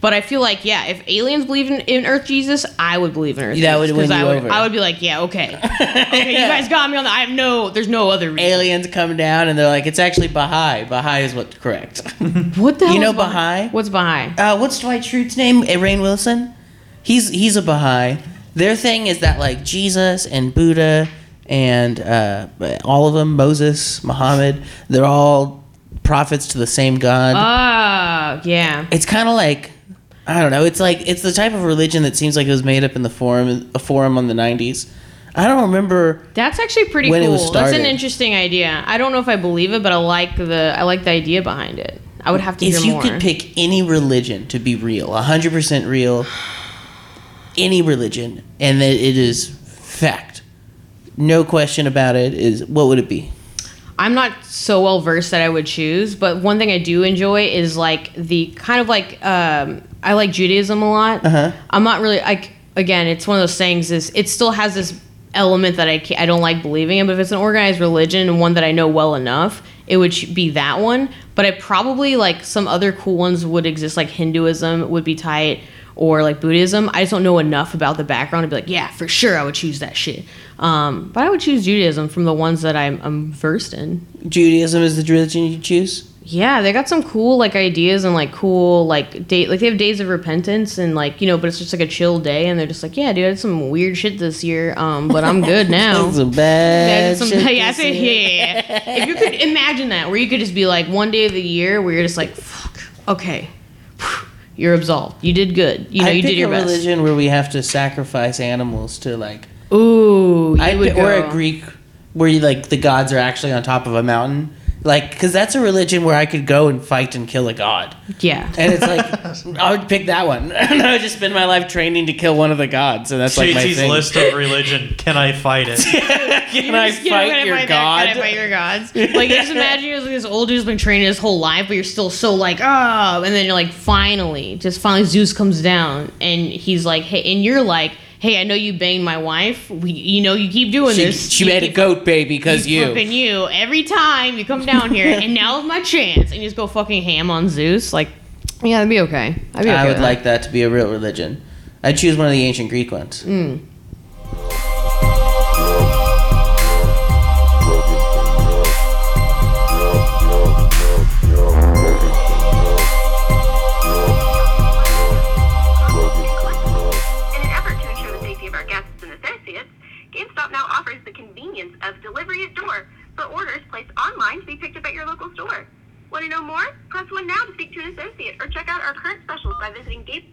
[SPEAKER 2] but i feel like yeah if aliens believe in, in earth jesus i would believe in earth
[SPEAKER 9] That would
[SPEAKER 2] jesus,
[SPEAKER 9] win
[SPEAKER 2] 'cause
[SPEAKER 9] you
[SPEAKER 2] I would,
[SPEAKER 9] over.
[SPEAKER 2] I would be like yeah okay [laughs] okay you guys got me on the i have no there's no other reason.
[SPEAKER 9] Aliens come down and they're like, it's actually Baha'i. Baha'i is what's correct.
[SPEAKER 2] what the hell
[SPEAKER 9] You know
[SPEAKER 2] is
[SPEAKER 9] Baha'i?
[SPEAKER 2] what's baha'i
[SPEAKER 9] uh, what's Dwight Schrute's name? Rainn Wilson. He's he's a Baha'i. Their thing is that like Jesus and Buddha and uh, all of them, Moses, Muhammad, they're all prophets to the same God.
[SPEAKER 2] ah yeah
[SPEAKER 9] it's kind of like I don't know. It's like it's the type of religion that seems like it was made up in the forum a forum on the '90s. I don't remember.
[SPEAKER 2] That's actually pretty
[SPEAKER 9] when it
[SPEAKER 2] cool. That's an interesting idea. I don't know if I believe it, but I like the I like the idea behind it. I would have to
[SPEAKER 9] If
[SPEAKER 2] hear
[SPEAKER 9] you
[SPEAKER 2] more.
[SPEAKER 9] could pick any religion to be real, 100% real, any religion, and that it is fact, no question about it, is what would it be?
[SPEAKER 2] I'm not so well versed that I would choose, but one thing I do enjoy is like the kind of like um, I like Judaism a lot.
[SPEAKER 9] Uh-huh.
[SPEAKER 2] I'm not really like again, it's one of those things. Is it still has this element that I can't, I don't like believing in, but if it's an organized religion and one that I know well enough, it would be that one. But I probably like some other cool ones would exist, like Hinduism would be tight. Or like Buddhism, I just don't know enough about the background to be like, yeah, for sure, I would choose that shit. Um, but I would choose Judaism from the ones that I'm, I'm versed in.
[SPEAKER 9] Judaism is the religion you choose?
[SPEAKER 2] Yeah, they got some cool like ideas and like cool like date like they have days of repentance and like you know, but it's just like a chill day and they're just like, yeah, dude, I did some weird shit this year, um, but I'm good [laughs] now.
[SPEAKER 9] Some bad
[SPEAKER 2] some-
[SPEAKER 9] shit
[SPEAKER 2] yeah, I
[SPEAKER 9] this
[SPEAKER 2] said,
[SPEAKER 9] year.
[SPEAKER 2] yeah, yeah, yeah. If you could [laughs] imagine that, where you could just be like one day of the year where you're just like, fuck, okay, you're absolved. You did good. You know,
[SPEAKER 9] I
[SPEAKER 2] you did your
[SPEAKER 9] a
[SPEAKER 2] best.
[SPEAKER 9] religion where we have to sacrifice animals to like,
[SPEAKER 2] Ooh,
[SPEAKER 9] I
[SPEAKER 2] would
[SPEAKER 9] or
[SPEAKER 2] go.
[SPEAKER 9] a Greek where you like the gods are actually on top of a mountain, like because that's a religion where I could go and fight and kill a god,
[SPEAKER 2] Yeah.
[SPEAKER 9] and it's like I would pick that one, [laughs] and I would just spend my life training to kill one of the gods, and that's like my
[SPEAKER 7] JT's
[SPEAKER 9] thing.
[SPEAKER 7] list of religion. Can I fight it? [laughs]
[SPEAKER 9] Can I
[SPEAKER 2] You know,
[SPEAKER 9] fight
[SPEAKER 2] can I
[SPEAKER 9] your
[SPEAKER 2] fight that-
[SPEAKER 9] god?
[SPEAKER 2] Can I fight your gods? [laughs] Like, just imagine you're like this old dude who's been training his whole life, but you're still so like, oh, and then you're like, finally, just finally Zeus comes down, and he's like, hey, and you're like, hey, I know you banged my wife. We, you know, you keep doing
[SPEAKER 9] She,
[SPEAKER 2] this.
[SPEAKER 9] she
[SPEAKER 2] You
[SPEAKER 9] made a goat baby because you.
[SPEAKER 2] fucking you every time you come down here, and now [laughs] now's my chance, and you just go fucking ham on Zeus. Like, yeah, that'd be okay. I'd be okay
[SPEAKER 9] I would
[SPEAKER 2] that.
[SPEAKER 9] like that to be a real religion. I'd choose one of the ancient Greek ones.
[SPEAKER 2] Mm.
[SPEAKER 10] GameStop now offers the convenience of delivery at door for orders placed online to be picked up at your local store. Want to know more? Press 1 now to speak to an associate or check out our current specials by visiting Game.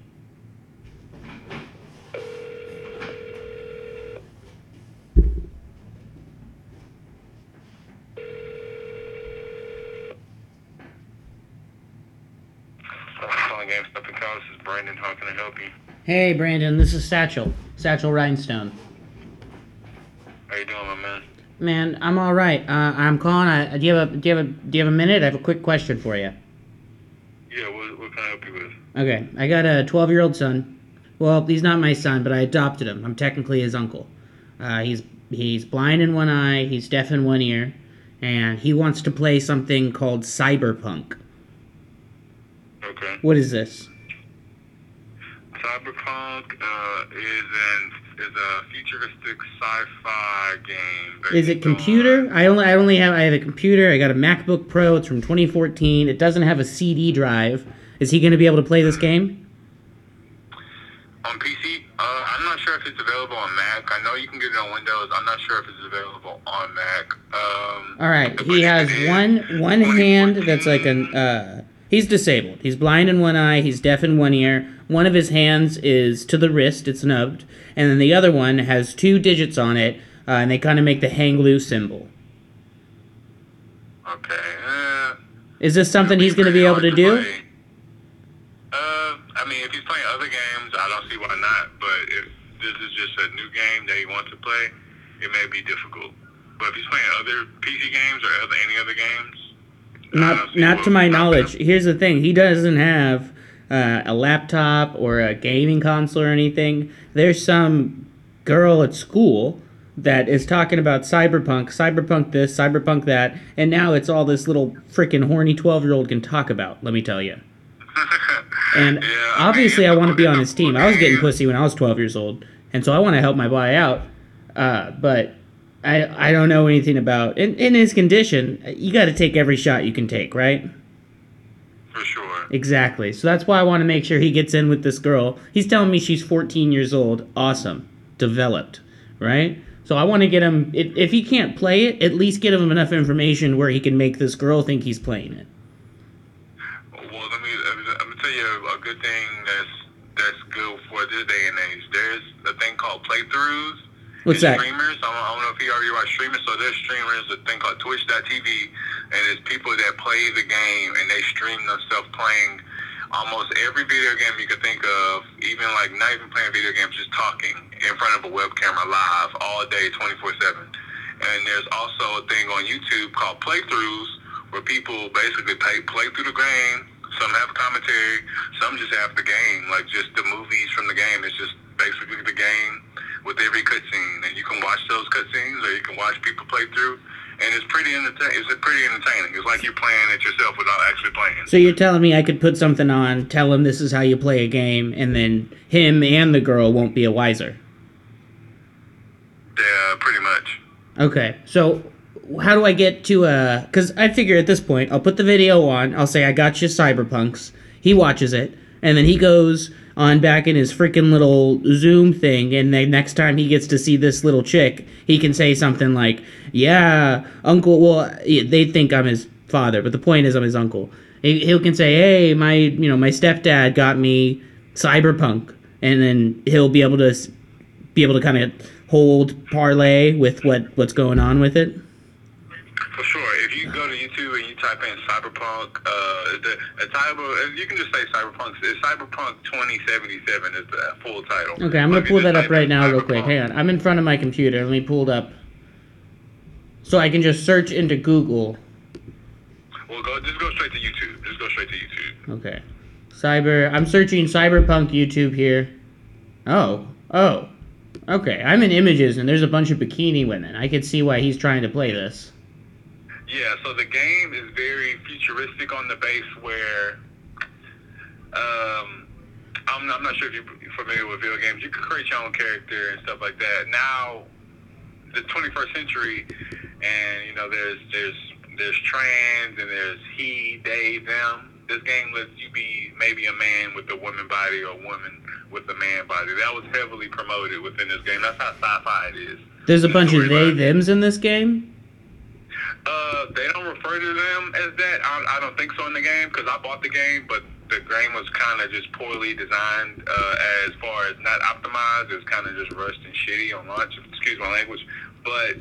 [SPEAKER 11] GameStop and Call. Is Brandon. How can I help you?
[SPEAKER 1] Hey, Brandon, this is Satchel. Satchel Rhinestone.
[SPEAKER 11] How you doing, my man?
[SPEAKER 1] Man, I'm all right. Uh, I'm calling. I, do you have a do you have a do you have a minute? I have a quick question for you.
[SPEAKER 11] Yeah, what, what can I help you with?
[SPEAKER 1] Okay, I got a 12 year old son. Well, he's not my son, but I adopted him. I'm technically his uncle. Uh, he's he's blind in one eye. He's deaf in one ear, and he wants to play something called Cyberpunk.
[SPEAKER 11] Okay.
[SPEAKER 1] What is this?
[SPEAKER 11] Cyberpunk uh, is an is a futuristic sci-fi game.
[SPEAKER 1] Is it computer?
[SPEAKER 11] on-
[SPEAKER 1] I only I only have I have a computer. I got a MacBook Pro. It's from 2014. It doesn't have a CD drive. Is he going to be able to play this game?
[SPEAKER 11] on PC. Uh, I'm not sure if it's available on Mac. I know you can get it on Windows. I'm not sure if it's available on Mac. Um,
[SPEAKER 1] All right. He has one one hand that's like an uh he's disabled. He's blind in one eye, he's deaf in one ear. One of his hands is to the wrist, it's nubbed, and then the other one has two digits on it, uh, and they kind of make the hang loose symbol.
[SPEAKER 11] Okay. Uh,
[SPEAKER 1] Is this something he's going to be able to
[SPEAKER 11] hard
[SPEAKER 1] do?
[SPEAKER 11] Uh, I mean, if he's playing other games, I don't see why not. But if this is just a new game that he wants to play, it may be difficult. But if he's playing other PC games or other any other games,
[SPEAKER 1] Not not to my knowledge. Here's the thing. He doesn't have uh, a laptop or a gaming console or anything. There's some girl at school that is talking about cyberpunk, cyberpunk this, cyberpunk that, and now it's all this little freaking horny 12-year-old can talk about, let me tell you. [laughs] And
[SPEAKER 11] Yeah,
[SPEAKER 1] obviously
[SPEAKER 11] mean,
[SPEAKER 1] I want to be on [laughs] his team. I was getting pussy when I was 12 years old, and so I want to help my boy out. Uh, but I I don't know anything about in, in his condition. You got to take every shot you can take, right?
[SPEAKER 11] For sure.
[SPEAKER 1] Exactly. So that's why I want to make sure he gets in with this girl. He's telling me she's 14 years old. Awesome. Developed, right? So I want to get him if, if he can't play it, at least get him enough information where he can make this girl think he's playing it.
[SPEAKER 11] Well, let me I'm gonna tell you a good thing that's that's good for this day and age. There's a thing called playthroughs.
[SPEAKER 1] What's that?
[SPEAKER 11] Streamers. I don't, I don't know if you already watch streamers. So there's streamers. A thing called Twitch.tv, and it's people that play the game and they stream themselves playing almost every video game you could think of. Even like not even playing video games, just talking in front of a web camera live all day, 24/7. And there's also a thing on YouTube called playthroughs, where people basically play play through the game. Some have commentary, some just have the game, like just the movies from the game. It's just basically the game with every cutscene, and you can watch those cutscenes, or you can watch people play through, and it's pretty entertaining. It's pretty entertaining. It's like you're playing it yourself without actually playing.
[SPEAKER 1] So you're telling me I could put something on, tell him this is how you play a game, and then him and the girl won't be a wiser.
[SPEAKER 11] Yeah, pretty much.
[SPEAKER 1] Okay. So how do I get to uh? Because I figure at this point, I'll put the video on. I'll say I got you, Cyberpunks. He watches it, and then he goes on back in his freaking little Zoom thing, and the next time he gets to see this little chick, he can say something like, "Yeah, Uncle." Well, they think I'm his father, but the point is I'm his uncle. He, he can say, "Hey, my you know my stepdad got me Cyberpunk," and then he'll be able to be able to kind of hold parlay with what what's going on with it.
[SPEAKER 11] For sure. If you go to YouTube and you type in Cyberpunk, uh, the, title, you can just say Cyberpunk. It's Cyberpunk 2077 is the full title.
[SPEAKER 1] Okay, I'm gonna pull that up right now, real quick. Hang on, I'm in front of my computer. Let me pull it up, so I can just search into Google.
[SPEAKER 11] Well, go just go straight to YouTube. Just go straight to YouTube.
[SPEAKER 1] Okay, cyber. I'm searching cyberpunk YouTube here. Oh, oh, okay. I'm in images, and there's a bunch of bikini women. I could see why he's trying to play this.
[SPEAKER 11] Yeah, so the game is very futuristic on the base where um, I'm, I'm not sure if you're familiar with video games. You can create your own character and stuff like that. Now, the 21st century, and you know, there's there's there's trans and there's he, they, them. This game lets you be maybe a man with a woman body or a woman with a man body. That was heavily promoted within this game. That's how sci-fi it is.
[SPEAKER 1] There's a bunch of they thems in this game.
[SPEAKER 11] Uh, they don't refer to them as that. I, I don't think so in the game because I bought the game, but the game was kind of just poorly designed uh, as far as not optimized. It was kind of just rushed and shitty on launch. Excuse my language, but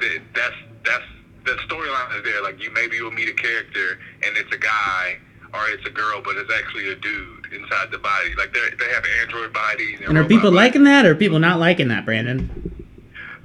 [SPEAKER 11] th- that's that's the storyline is there. Like you maybe you'll meet a character and it's a guy or it's a girl, but it's actually a dude inside the body. Like they they have android bodies. And,
[SPEAKER 1] And are people
[SPEAKER 11] bodies.
[SPEAKER 1] liking that, or are people not liking that, Brandon?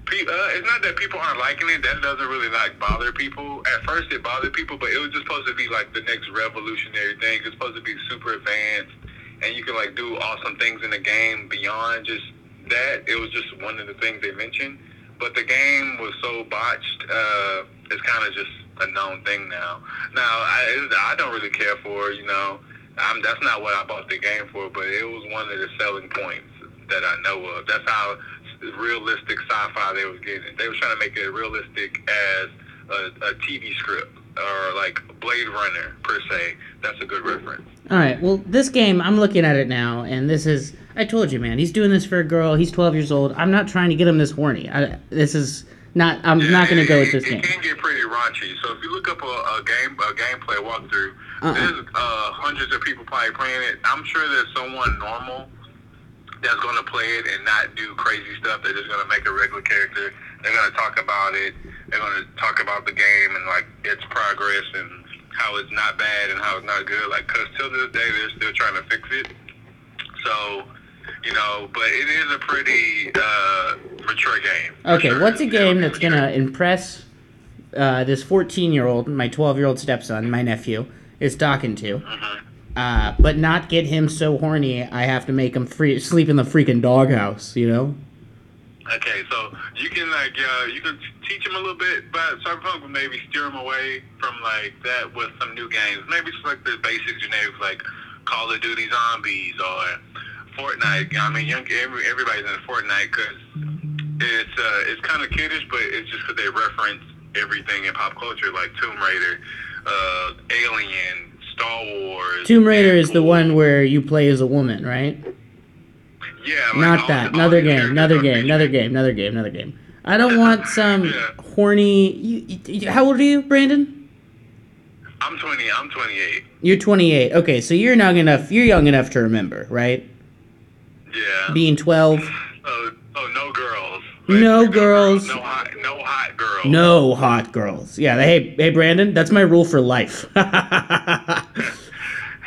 [SPEAKER 11] Uh, it's not that people aren't liking it. That doesn't really like bother people. At first, it bothered people, but it was just supposed to be like the next revolutionary thing. It's supposed to be super advanced, and you can like do awesome things in the game beyond just that. It was just one of the things they mentioned, but the game was so botched. Uh, it's kind of just a known thing now. Now, I I don't really care for you know. I'm, that's not what I bought the game for, but it was one of the selling points that I know of. That's how realistic sci-fi they was getting. They was trying to make it realistic as a, a TV script or like Blade Runner per se. That's a good reference.
[SPEAKER 1] All right. Well, this game, I'm looking at it now, and this is. I told you, man. He's doing this for a girl. He's 12 years old. I'm not trying to get him this horny. I, this is not. I'm not going to go with this
[SPEAKER 11] it,
[SPEAKER 1] game.
[SPEAKER 11] It can get pretty raunchy. So if you look up a, a game a gameplay walkthrough,
[SPEAKER 1] Uh-uh.
[SPEAKER 11] there's uh, hundreds of people probably playing it. I'm sure there's someone normal that's going to play it and not do crazy stuff. They're just going to make a regular character. They're going to talk about it. They're going to talk about the game and like its progress and how it's not bad and how it's not good. Like, cause till this day they're still trying to fix it. So, you know, but it is a pretty uh, mature game.
[SPEAKER 1] Okay,
[SPEAKER 11] sure.
[SPEAKER 1] what's a game that's going to impress uh, this 14 year old, my 12 year old stepson, my nephew, is talking to, uh, but not get him so horny I have to make him free, sleep in the freaking doghouse, you know?
[SPEAKER 11] Okay, so you can like uh, you can teach him a little bit about Cyberpunk, but maybe steer him away from like that with some new games. Maybe it's like the basic generics like Call of Duty Zombies or Fortnite. I mean, young every, everybody's in Fortnite because it's uh, it's kind of kiddish, but it's just because they reference everything in pop culture like Tomb Raider, uh, Alien, Star Wars.
[SPEAKER 1] Tomb Raider is the one where you play as a woman, right?
[SPEAKER 11] Yeah, like
[SPEAKER 1] Not
[SPEAKER 11] all
[SPEAKER 1] that.
[SPEAKER 11] all
[SPEAKER 1] Another game. Another game. Another game. Another game. Another game. I don't want some
[SPEAKER 11] Yeah.
[SPEAKER 1] horny. You, you, how old are you, Brandon?
[SPEAKER 11] I'm 20. I'm 28.
[SPEAKER 1] You're 28. Okay, so you're young enough. You're young enough to remember, right?
[SPEAKER 11] Yeah.
[SPEAKER 1] Being 12. [laughs]
[SPEAKER 11] Oh, oh, no girls. [laughs]
[SPEAKER 1] No girls.
[SPEAKER 11] No hot, no hot girls.
[SPEAKER 1] No hot girls. Yeah. Hey, hey, Brandon. That's my rule for life. [laughs]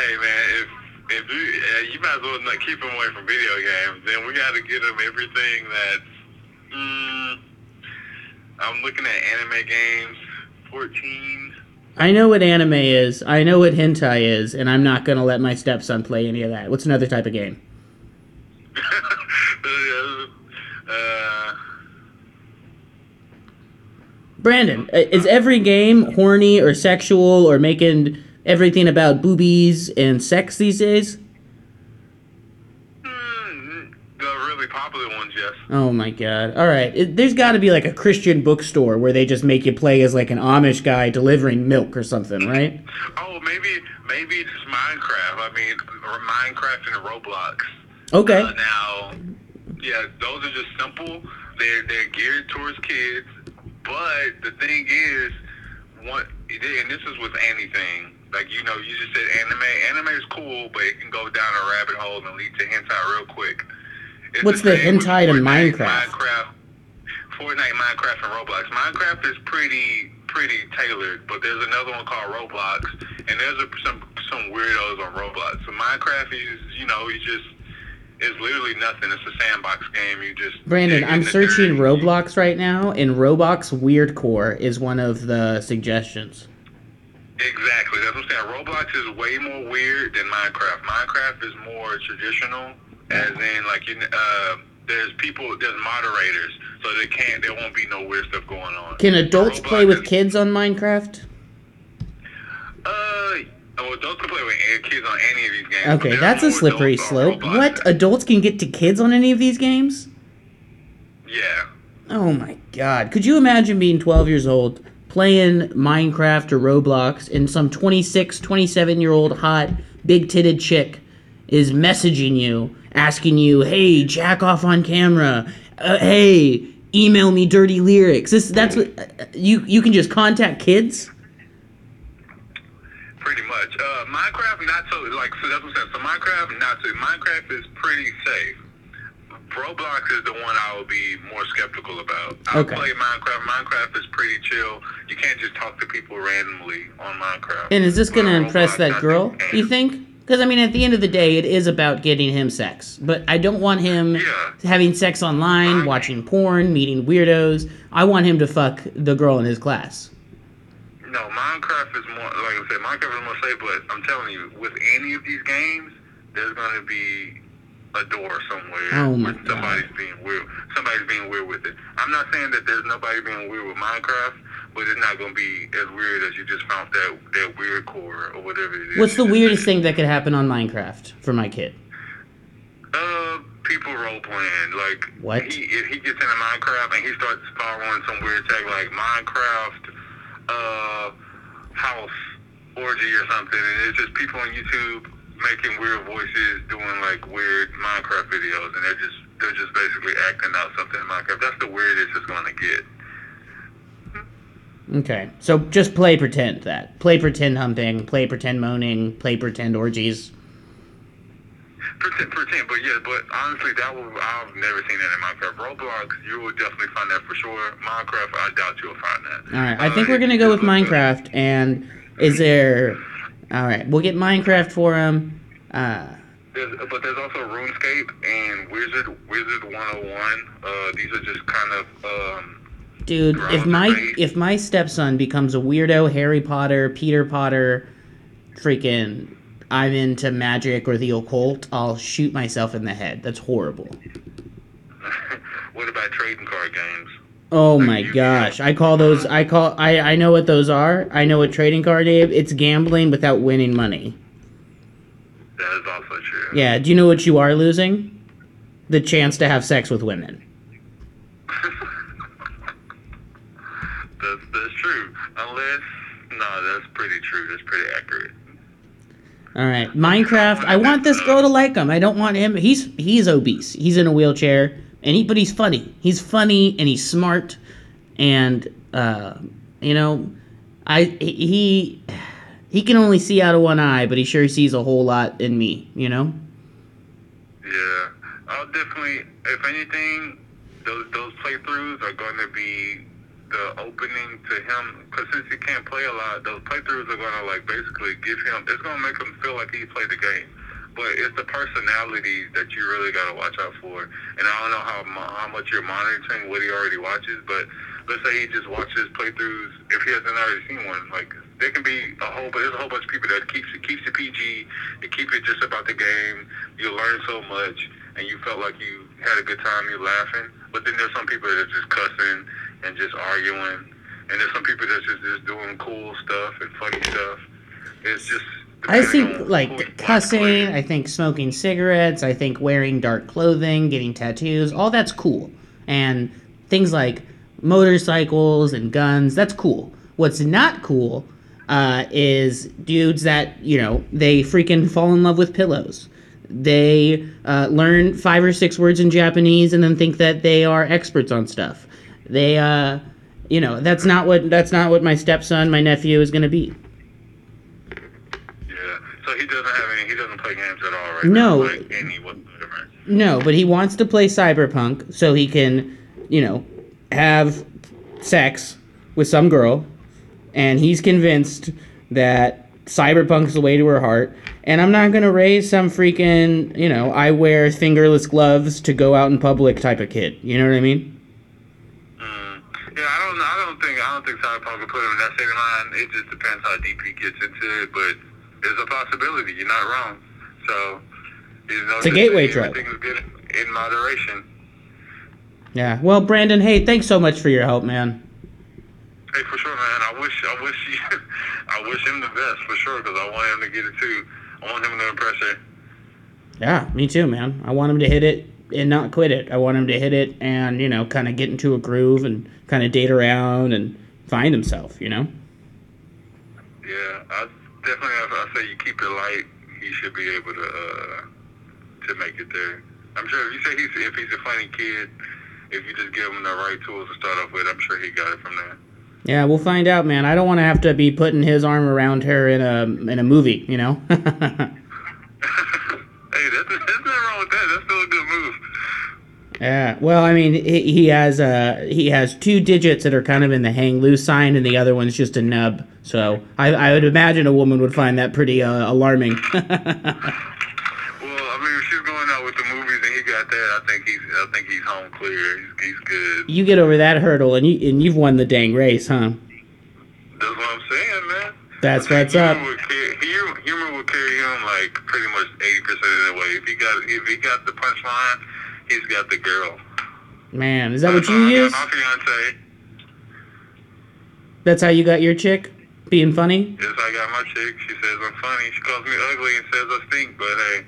[SPEAKER 11] Hey man, if if you uh, you might as well not keep them away from video games. Then we got to get them everything that's. Mm, I'm looking at anime games. Fourteen.
[SPEAKER 1] I know what anime is. I know what hentai is, and I'm not gonna let my stepson play any of that. What's another type of game? [laughs]
[SPEAKER 11] uh,
[SPEAKER 1] Brandon, uh, is every game horny or sexual or making everything about boobies and sex these days?
[SPEAKER 11] mm, the really popular ones, yes.
[SPEAKER 1] Oh my god. All right. It, there's got to be like a Christian bookstore where they just make you play as like an Amish guy delivering milk or something, right?
[SPEAKER 11] Oh, maybe maybe it's Minecraft. I mean, or Minecraft and Roblox.
[SPEAKER 1] Okay.
[SPEAKER 11] Uh, now, yeah, those are just simple. They're they're geared towards kids. But the thing is, one and this is with anything. Like you know, you just said anime. Anime is cool, but it can go down a rabbit hole and lead to hentai real quick. It's
[SPEAKER 1] What's the
[SPEAKER 11] with
[SPEAKER 1] hentai to Minecraft?
[SPEAKER 11] Minecraft, Fortnite, Minecraft, and Roblox. Minecraft is pretty pretty tailored, but there's another one called Roblox, and there's a, some some weirdos on Roblox. So Minecraft is you know you just it's literally nothing. It's a sandbox game. You just
[SPEAKER 1] Brandon, I'm searching. Roblox right now, and Roblox Weird Core is one of the suggestions.
[SPEAKER 11] Exactly. That's what I'm saying. Roblox is way more weird than Minecraft. Minecraft is more traditional, as in like you. Uh, there's people, there's moderators, so they can't. There won't be no weird stuff going on.
[SPEAKER 1] Can adults
[SPEAKER 11] Roblox
[SPEAKER 1] play with
[SPEAKER 11] is-
[SPEAKER 1] kids on Minecraft?
[SPEAKER 11] Uh, adults can play with kids on any of these games.
[SPEAKER 1] Okay, that's a slippery slope. What? Adults can get to kids on any of these games?
[SPEAKER 11] Yeah.
[SPEAKER 1] Oh my god. Could you imagine being 12 years old, playing Minecraft or Roblox, and some 26, 27 year old hot, big titted chick is messaging you, asking you, hey, jack off on camera. Uh, hey, email me dirty lyrics. This, that's what, uh, you, you can just contact kids?
[SPEAKER 11] Pretty much. Uh, Minecraft, not so like so that's what I'm saying. So Minecraft, not so. Minecraft is pretty safe. Roblox is the one I would be more skeptical about. I
[SPEAKER 1] Okay.
[SPEAKER 11] play Minecraft. Minecraft is pretty chill. You can't just talk to people randomly on Minecraft.
[SPEAKER 1] And is this going to impress
[SPEAKER 11] Roblox,
[SPEAKER 1] that girl,
[SPEAKER 11] think-
[SPEAKER 1] you think? Because, I mean, at the end of the day, it is about getting him sex. But I don't want him
[SPEAKER 11] Yeah.
[SPEAKER 1] having sex online, watching porn, meeting weirdos. I want him to fuck the girl in his class.
[SPEAKER 11] No, Minecraft is more like I said. Minecraft is more safe, but I'm telling you, with any of these games, there's going to be a door somewhere
[SPEAKER 1] Oh my
[SPEAKER 11] where somebody's being weird. Somebody's being weird with it. I'm not saying that there's nobody being weird with Minecraft, but it's not going to be as weird as you just found that that weird core or whatever it is.
[SPEAKER 1] What's the weirdest thing that could happen on Minecraft for my kid?
[SPEAKER 11] Uh, people role playing. Like
[SPEAKER 1] What?
[SPEAKER 11] He, if he gets into Minecraft and he starts following some weird tag like Minecraft, uh, house orgy or something, and it's just people on YouTube making weird voices, doing like weird Minecraft videos, and they're just they're just basically acting out something in Minecraft. That's the weirdest it's gonna get.
[SPEAKER 1] Okay, so just play pretend that. Play pretend humping, play pretend moaning, play pretend orgies.
[SPEAKER 11] Pretend, pretend, but yeah, but honestly, that will I've never seen that in Minecraft. Roblox, you will definitely find that for sure. Minecraft, I doubt you'll find that.
[SPEAKER 1] All right, I
[SPEAKER 11] Uh,
[SPEAKER 1] think we're gonna go with Minecraft. And is there? All right, we'll get Minecraft for him. Uh,
[SPEAKER 11] There's, but there's also RuneScape and Wizard Wizard 101. Uh, these are just kind of um,
[SPEAKER 1] dude, if my if my stepson becomes a weirdo Harry Potter, Peter Potter, freaking, I'm into magic or the occult, I'll shoot myself in the head. That's horrible. [laughs]
[SPEAKER 11] what about trading card games?
[SPEAKER 1] Oh my gosh, I call those. I call. I I know what those are. I know what trading card is. It's gambling without winning money.
[SPEAKER 11] That is also true.
[SPEAKER 1] Yeah. Do you know what you are losing? The chance to have sex with women. [laughs]
[SPEAKER 11] That's that's true. Unless no, that's pretty true. That's pretty accurate.
[SPEAKER 1] All right, Minecraft. I want this girl to like him. I don't want him. He's he's obese. He's in a wheelchair, and he but he's funny. He's funny and he's smart, and uh, you know, I he he can only see out of one eye, but he sure sees a whole lot in me. You know.
[SPEAKER 11] Yeah, I'll definitely. If anything, those those playthroughs are going to be the opening to him because since he can't play a lot, those playthroughs are going to like basically give him. It's going to make him feel like he played the game. But it's the personalities that you really got to watch out for. And I don't know how how much you're monitoring what he already watches, but let's say he just watches playthroughs. If he hasn't already seen one, like there can be a whole, but there's a whole bunch of people that keeps it keeps it PG. They keep it just about the game. You learn so much, and you felt like you had a good time. You laughing, but then there's some people that are just cussing and just arguing, and there's some people that's just just doing cool stuff and funny stuff. It's just.
[SPEAKER 1] I think
[SPEAKER 11] on who you
[SPEAKER 1] like cussing. I think smoking cigarettes, I think wearing dark clothing, getting tattoos, all that's cool. And things like motorcycles and guns, that's cool. What's not cool uh, is dudes that, you know, they freaking fall in love with pillows. They uh, learn five or six words in Japanese and then think that they are experts on stuff. They, uh, you know, that's not what that's not what my stepson, my nephew, is going to be.
[SPEAKER 11] Yeah. So he doesn't have any. He doesn't play games at all, right?
[SPEAKER 1] No.
[SPEAKER 11] Now, like any whatsoever.
[SPEAKER 1] No, but he wants to play Cyberpunk so he can, you know, have sex with some girl, and he's convinced that Cyberpunk's the way to her heart. And I'm not gonna raise some freaking, you know, I wear fingerless gloves to go out in public type of kid. You know what I mean?
[SPEAKER 11] Yeah, I don't. I don't think. I don't think Cyberpunk will put him in that of mind. It just depends how deep he gets into it, but it's a possibility. You're not wrong. So, you know,
[SPEAKER 1] It's a gateway drug.
[SPEAKER 11] Everything is good in moderation.
[SPEAKER 1] Yeah. Well, Brandon, hey, thanks so much for your help, man.
[SPEAKER 11] Hey, for sure, man. I wish. I wish. [laughs] He, I wish him the best for sure because I want him to get it too. I want him to impress her.
[SPEAKER 1] Yeah, me too, man. I want him to hit it and not quit it. I want him to hit it and, you know, kind of get into a groove and kind of date around and find himself, you know?
[SPEAKER 11] Yeah, I definitely. I say you keep it light, he should be able to uh, to make it there. I'm sure if you say he's if he's a funny kid, if you just give him the right tools to start off with, I'm sure he got it from there.
[SPEAKER 1] Yeah, we'll find out, man. I don't want to have to be putting his arm around her in a in a movie, you know? [laughs] [laughs]
[SPEAKER 11] Hey, that's, there's nothing wrong with that. That's still a good move.
[SPEAKER 1] Yeah. Well, I mean, he, he has uh he has two digits that are kind of in the hang loose sign, and the other one's just a nub. So I, I would imagine a woman would find that pretty uh, alarming. [laughs]
[SPEAKER 11] Well, I mean, if she's going out with the movies and he got that, I think he's I think he's home clear. He's, he's good.
[SPEAKER 1] you get over that hurdle, and you and you've won the dang race, huh?
[SPEAKER 11] That's what I'm saying, man.
[SPEAKER 1] That's what's up.
[SPEAKER 11] Would carry, humor, humor will carry him like pretty much eighty percent of the way. If he got if he got the punchline, he's got the girl.
[SPEAKER 1] Man, is that what you
[SPEAKER 11] how
[SPEAKER 1] use?
[SPEAKER 11] My fiance.
[SPEAKER 1] That's how you got your chick being funny?
[SPEAKER 11] Yes, I got my chick. She says I'm funny. She calls me ugly and says I stink. But hey,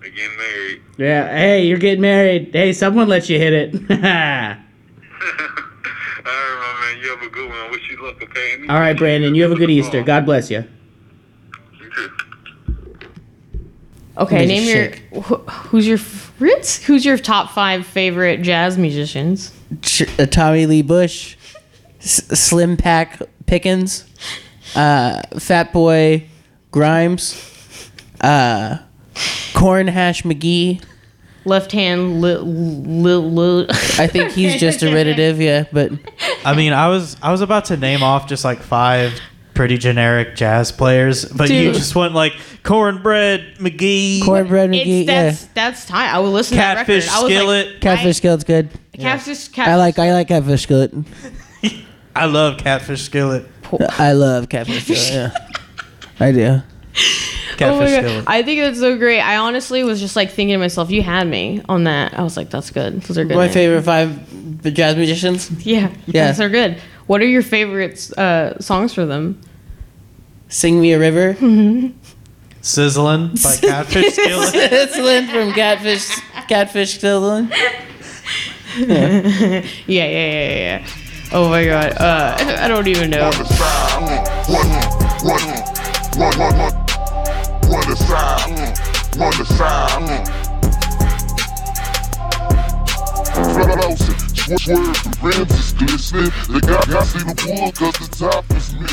[SPEAKER 11] we're getting married.
[SPEAKER 1] Yeah. Hey, you're getting married. Hey, someone let you hit it. [laughs] [laughs]
[SPEAKER 11] All right, my man. You have a good one. I wish you luck. Okay.
[SPEAKER 1] All right, Brandon. You have a good Easter. God bless you.
[SPEAKER 11] You too.
[SPEAKER 2] Okay, name your wh- who's your Fritz? Who's your top five favorite jazz musicians?
[SPEAKER 9] Ch- uh, Tommy Lee Bush, S- Slim Pack Pickens, uh, Fat Boy Grimes, uh, Corn Hash McGee.
[SPEAKER 2] Left hand, li- li- li-
[SPEAKER 9] I think he's just a [laughs] derivative, yeah, but
[SPEAKER 7] I mean, I was I was about to name off just like five pretty generic jazz players, but you just went like Cornbread McGee,
[SPEAKER 9] Cornbread McGee,
[SPEAKER 2] It's
[SPEAKER 9] yeah.
[SPEAKER 2] that's that's time. I would listen
[SPEAKER 7] Catfish
[SPEAKER 2] to that record. I was
[SPEAKER 7] Skillet.
[SPEAKER 2] Like,
[SPEAKER 9] Catfish Skillet's good.
[SPEAKER 2] I, catfish, catfish.
[SPEAKER 9] I like I like Catfish Skillet. [laughs]
[SPEAKER 7] I love Catfish Skillet.
[SPEAKER 9] I love Catfish Skillet. Yeah, [laughs] I do.
[SPEAKER 2] Oh
[SPEAKER 7] Catfish
[SPEAKER 2] God.
[SPEAKER 7] Skillet.
[SPEAKER 2] I think that's so great. I honestly was just like thinking to myself, you had me on that. I was like, that's good. Those are good.
[SPEAKER 9] My
[SPEAKER 2] names.
[SPEAKER 9] favorite five jazz musicians.
[SPEAKER 2] Yeah,
[SPEAKER 9] Yeah.
[SPEAKER 2] those are good. What are your favorite uh, songs for them?
[SPEAKER 9] Sing Me a River.
[SPEAKER 7] Sizzling by [laughs] Catfish Skillet.
[SPEAKER 9] it's Lynn from Catfish Catfish Skillet. [laughs]
[SPEAKER 2] Yeah, yeah, yeah, yeah. yeah. Oh my god. Uh, [laughs] I don't even know.
[SPEAKER 3] One aside, one, one, the the the.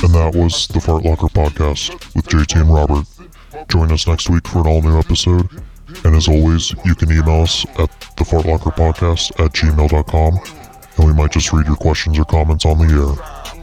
[SPEAKER 4] And that was the Fart Locker Podcast with JT and Robert. Join us next week for an all new episode. And as always, you can email us at thefartlockerpodcast at gmail.com and we might just read your questions or comments on the air.